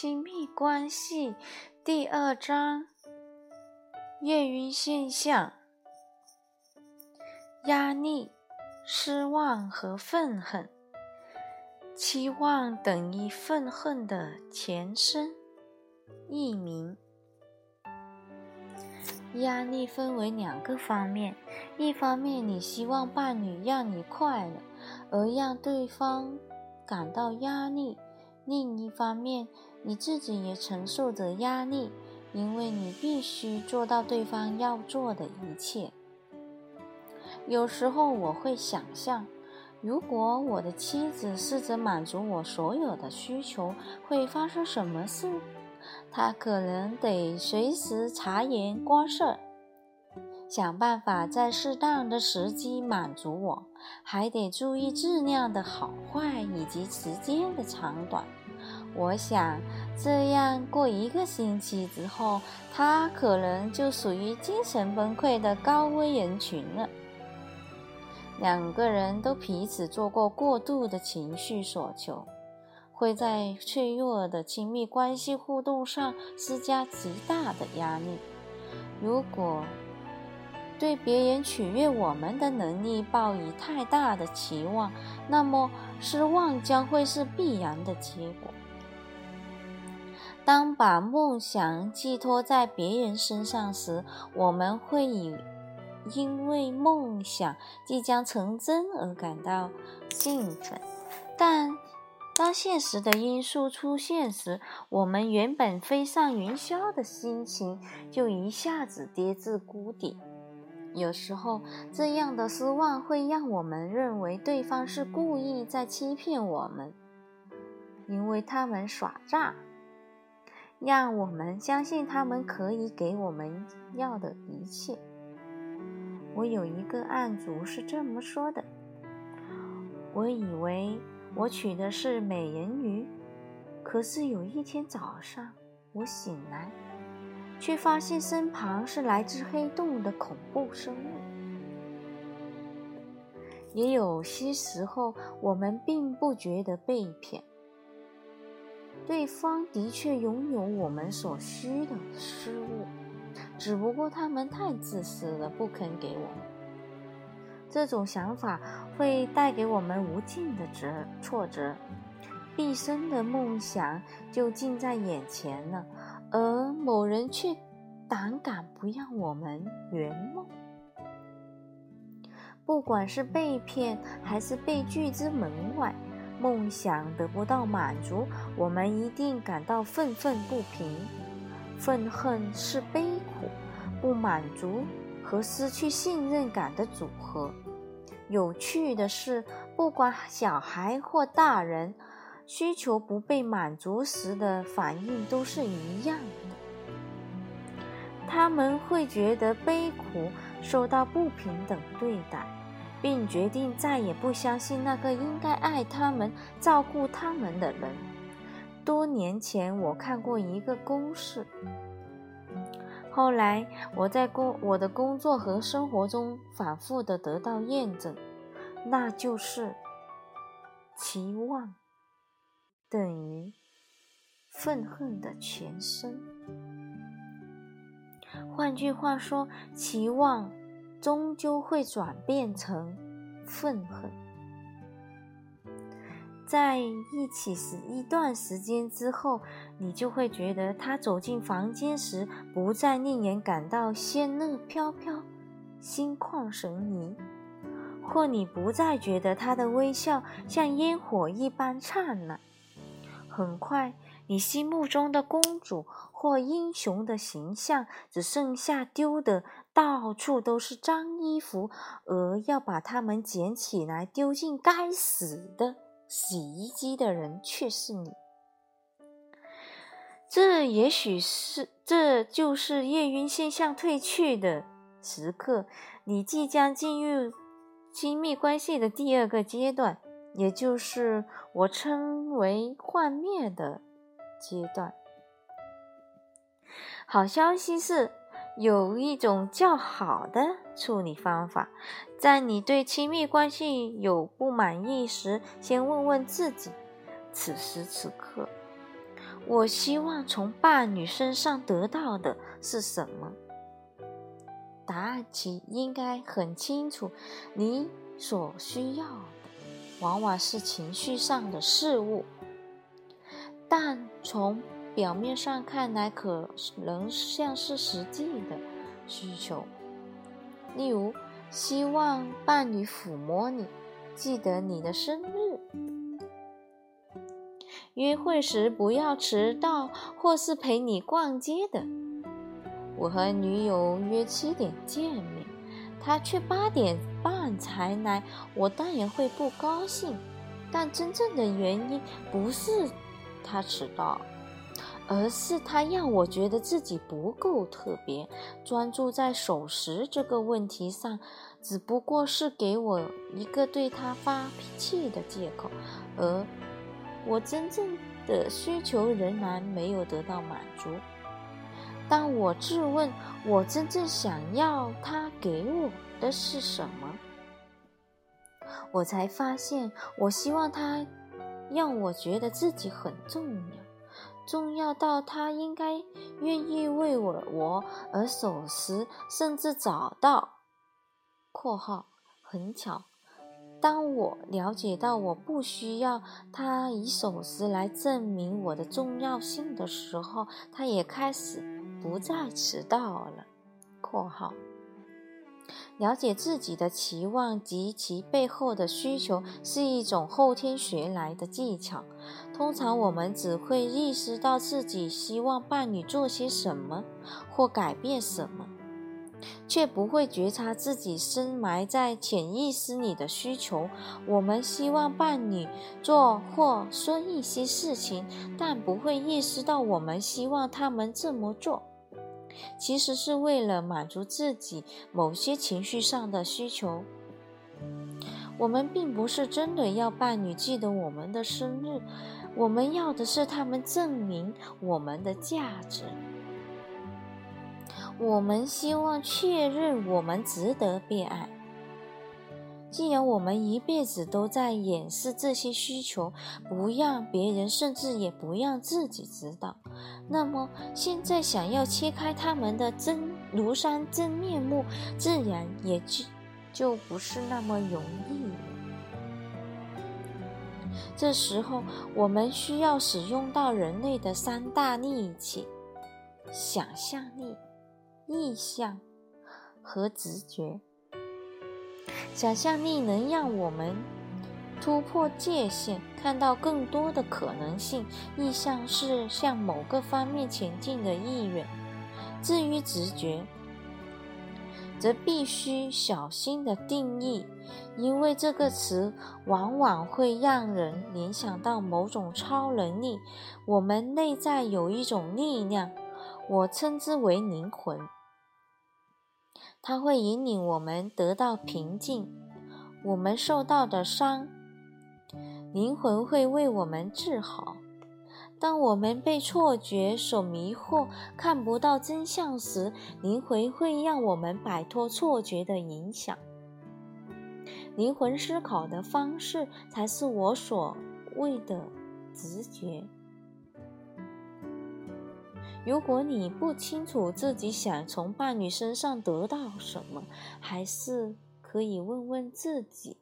亲密关系第二章：眩晕现象、压力、失望和愤恨。期望等于愤恨的前身。译名：压力分为两个方面，一方面你希望伴侣让你快乐，而让对方感到压力；另一方面，你自己也承受着压力，因为你必须做到对方要做的一切。有时候我会想象，如果我的妻子试着满足我所有的需求，会发生什么事？她可能得随时察言观色，想办法在适当的时机满足我，还得注意质量的好坏以及时间的长短。我想，这样过一个星期之后，他可能就属于精神崩溃的高危人群了。两个人都彼此做过过度的情绪索求，会在脆弱的亲密关系互动上施加极大的压力。如果对别人取悦我们的能力抱以太大的期望，那么失望将会是必然的结果。当把梦想寄托在别人身上时，我们会以因为梦想即将成真而感到兴奋；但当现实的因素出现时，我们原本飞上云霄的心情就一下子跌至谷底。有时候，这样的失望会让我们认为对方是故意在欺骗我们，因为他们耍诈。让我们相信他们可以给我们要的一切。我有一个案主是这么说的：“我以为我娶的是美人鱼，可是有一天早上我醒来，却发现身旁是来自黑洞的恐怖生物。”也有些时候，我们并不觉得被骗。对方的确拥有我们所需的事物，只不过他们太自私了，不肯给我们。这种想法会带给我们无尽的折挫折，毕生的梦想就近在眼前了，而某人却胆敢不让我们圆梦。不管是被骗还是被拒之门外。梦想得不到满足，我们一定感到愤愤不平。愤恨是悲苦、不满足和失去信任感的组合。有趣的是，不管小孩或大人，需求不被满足时的反应都是一样的。他们会觉得悲苦，受到不平等对待。并决定再也不相信那个应该爱他们、照顾他们的人。多年前，我看过一个公式，后来我在工我的工作和生活中反复的得到验证，那就是期望等于愤恨的全身。换句话说，期望。终究会转变成愤恨。在一起时一段时间之后，你就会觉得他走进房间时不再令人感到仙乐飘飘、心旷神怡，或你不再觉得他的微笑像烟火一般灿烂。很快，你心目中的公主或英雄的形象只剩下丢的。到处都是脏衣服，而要把它们捡起来丢进该死的洗衣机的人却是你。这也许是，这就是夜晕现象褪去的时刻。你即将进入亲密关系的第二个阶段，也就是我称为幻灭的阶段。好消息是。有一种较好的处理方法，在你对亲密关系有不满意时，先问问自己：此时此刻，我希望从伴侣身上得到的是什么？答案其应该很清楚。你所需要的往往是情绪上的事物，但从表面上看来，可能像是实际的需求。例如，希望伴侣抚摸你，记得你的生日，约会时不要迟到，或是陪你逛街的。我和女友约七点见面，她却八点半才来，我当然会不高兴。但真正的原因不是她迟到，而是他让我觉得自己不够特别，专注在守时这个问题上，只不过是给我一个对他发脾气的借口，而我真正的需求仍然没有得到满足。当我质问我真正想要他给我的是什么，我才发现，我希望他让我觉得自己很重要，重要到他应该愿意为我我而守时，甚至找到。（括号很巧，当我了解到我不需要他以守时来证明我的重要性的时候，他也开始。不再迟到了。（括号）了解自己的期望及其背后的需求是一种后天学来的技巧。通常我们只会意识到自己希望伴侣做些什么或改变什么，却不会觉察自己深埋在潜意识里的需求。我们希望伴侣做或说一些事情，但不会意识到我们希望他们这么做。其实是为了满足自己某些情绪上的需求。我们并不是真的要伴侣记得我们的生日，我们要的是他们证明我们的价值。我们希望确认我们值得被爱。既然我们一辈子都在掩饰这些需求，不让别人，甚至也不让自己知道，那么现在想要切开他们的真庐山真面目，自然也就就不是那么容易了。这时候，我们需要使用到人类的三大利器：想象力、意象和直觉。想象力能让我们突破界限，看到更多的可能性。意向是向某个方面前进的意愿。至于直觉，则必须小心的定义，因为这个词往往会让人联想到某种超能力。我们内在有一种力量，我称之为灵魂。它会引领我们得到平静，我们受到的伤，灵魂会为我们治好。当我们被错觉所迷惑，看不到真相时，灵魂会让我们摆脱错觉的影响。灵魂思考的方式才是我所谓的直觉。如果你不清楚自己想从伴侣身上得到什么，还是可以问问自己：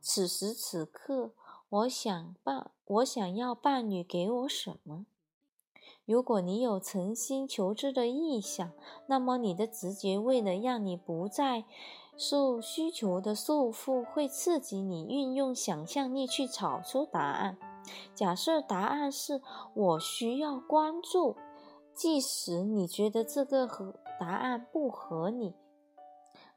此时此刻，我想伴，我想要伴侣给我什么？如果你有诚心求知的意向，那么你的直觉为了让你不再受需求的束缚，会刺激你运用想象力去找出答案。假设答案是我需要关注。即使你觉得这个和答案不合理，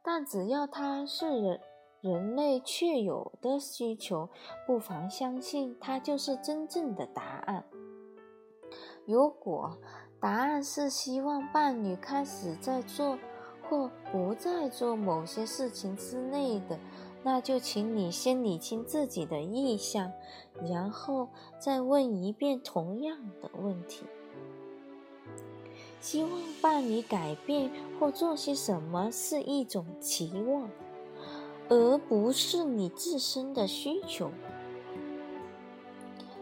但只要它是人人类确有的需求，不妨相信它就是真正的答案。如果答案是希望伴侣开始在做或不再做某些事情之类的，那就请你先理清自己的意向，然后再问一遍同样的问题。希望伴侣改变或做些什么是一种期望，而不是你自身的需求。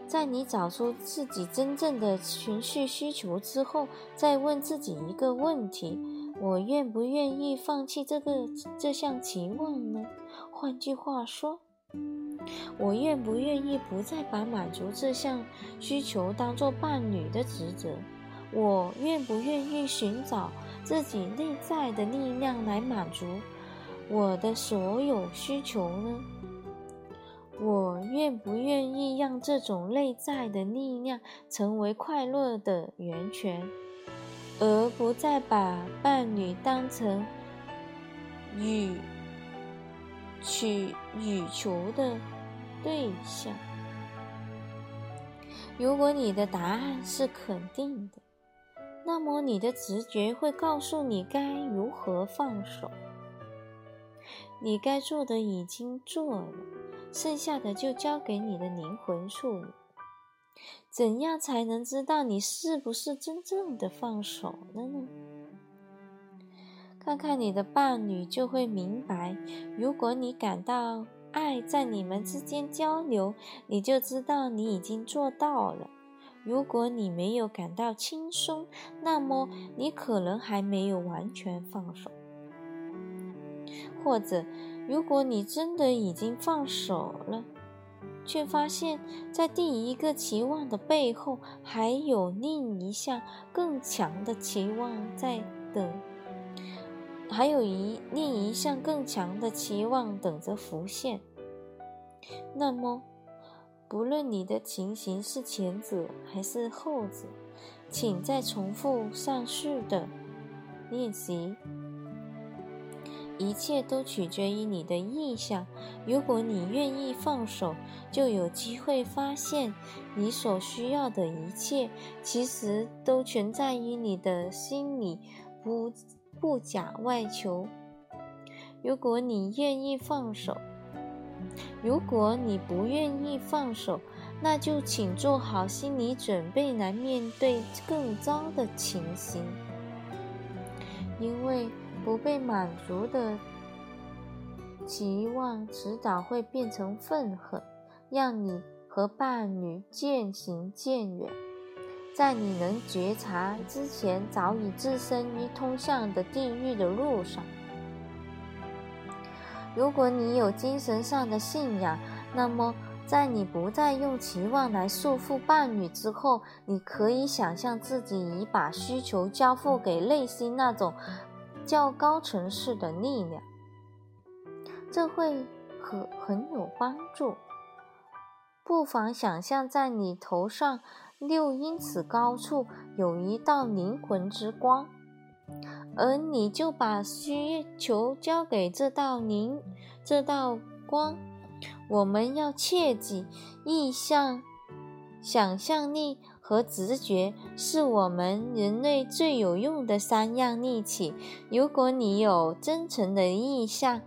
在你找出自己真正的情绪需求之后，再问自己一个问题：我愿不愿意放弃这个这项期望呢？换句话说，我愿不愿意不再把满足这项需求当做伴侣的职责？我愿不愿意寻找自己内在的力量来满足我的所有需求呢？我愿不愿意让这种内在的力量成为快乐的源泉，而不再把伴侣当成予取予求的对象？如果你的答案是肯定的，那么你的直觉会告诉你该如何放手。你该做的已经做了。剩下的就交给你的灵魂处理。怎样才能知道你是不是真正的放手了呢？看看你的伴侣，就会明白。如果你感到爱在你们之间交流，你就知道你已经做到了。如果你没有感到轻松，那么你可能还没有完全放手，或者。如果你真的已经放手了，却发现，在第一个期望的背后，还有另一项更强的期望在等，还有一另一项更强的期望等着浮现，那么，不论你的情形是前者还是后者，请再重复上述的练习。一切都取决于你的意向。如果你愿意放手，就有机会发现，你所需要的一切其实都存在于你的心里，不不假外求。如果你愿意放手，如果你不愿意放手，那就请做好心理准备来面对更糟的情形，因为。不被满足的期望，迟早会变成愤恨，让你和伴侣渐行渐远。在你能觉察之前，早已置身于通向的地狱的路上。如果你有精神上的信仰，那么在你不再用期望来束缚伴侣之后，你可以想象自己已把需求交付给内心那种。较高层次的力量，这会很很有帮助。不妨想象，在你头上六英尺高处有一道灵魂之光，而你就把需求交给这道灵这道光。我们要切记，意象、想象力。和直觉是我们人类最有用的三样利器。如果你有真诚的意向，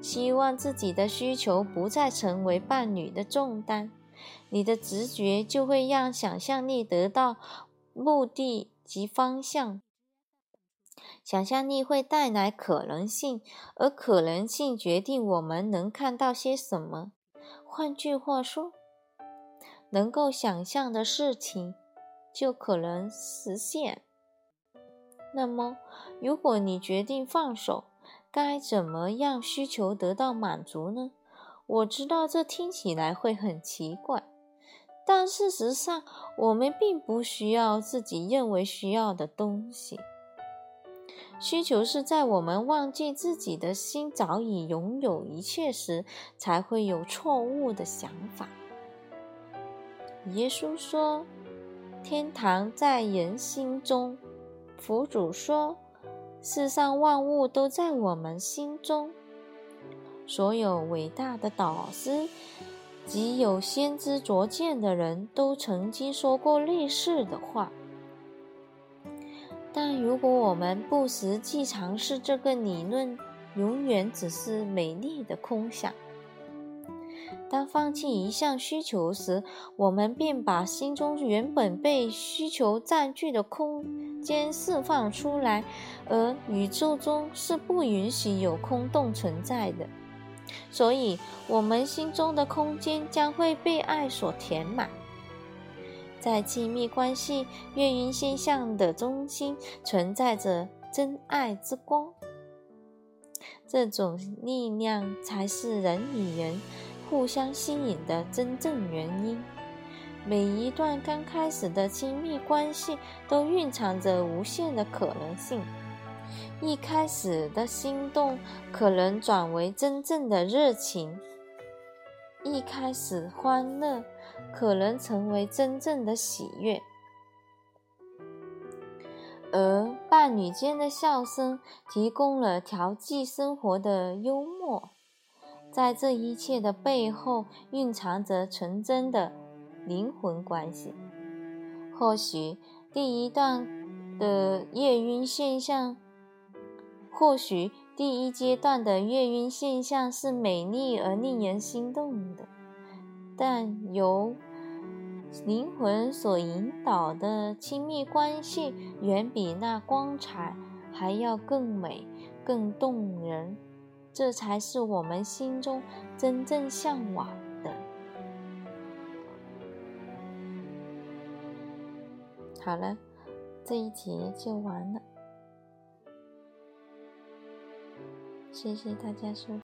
希望自己的需求不再成为伴侣的重担，你的直觉就会让想象力得到目的及方向。想象力会带来可能性，而可能性决定我们能看到些什么。换句话说。能够想象的事情，就可能实现。那么，如果你决定放手，该怎么样需求得到满足呢？我知道这听起来会很奇怪，但事实上，我们并不需要自己认为需要的东西。需求是在我们忘记自己的心早已拥有一切时，才会有错误的想法。耶稣说：“天堂在人心中。”佛祖说：“世上万物都在我们心中。”所有伟大的导师及有先知卓见的人都曾经说过类似的话。但如果我们不实际尝试这个理论，永远只是美丽的空想。当放弃一项需求时，我们便把心中原本被需求占据的空间释放出来，而宇宙中是不允许有空洞存在的。所以，我们心中的空间将会被爱所填满。在亲密关系月晕现象的中心，存在着真爱之光。这种力量才是人与人互相吸引的真正原因。每一段刚开始的亲密关系都蕴藏着无限的可能性。一开始的心动可能转为真正的热情，一开始欢乐可能成为真正的喜悦，而伴侣间的笑声提供了调剂生活的幽默。在这一切的背后，蕴藏着纯真的灵魂关系。或许第一段的月晕现象。或许第一阶段的月晕现象是美丽而令人心动的，但由灵魂所引导的亲密关系，远比那光彩还要更美、更动人。这才是我们心中真正向往的。好了，这一节就完了。谢谢大家收。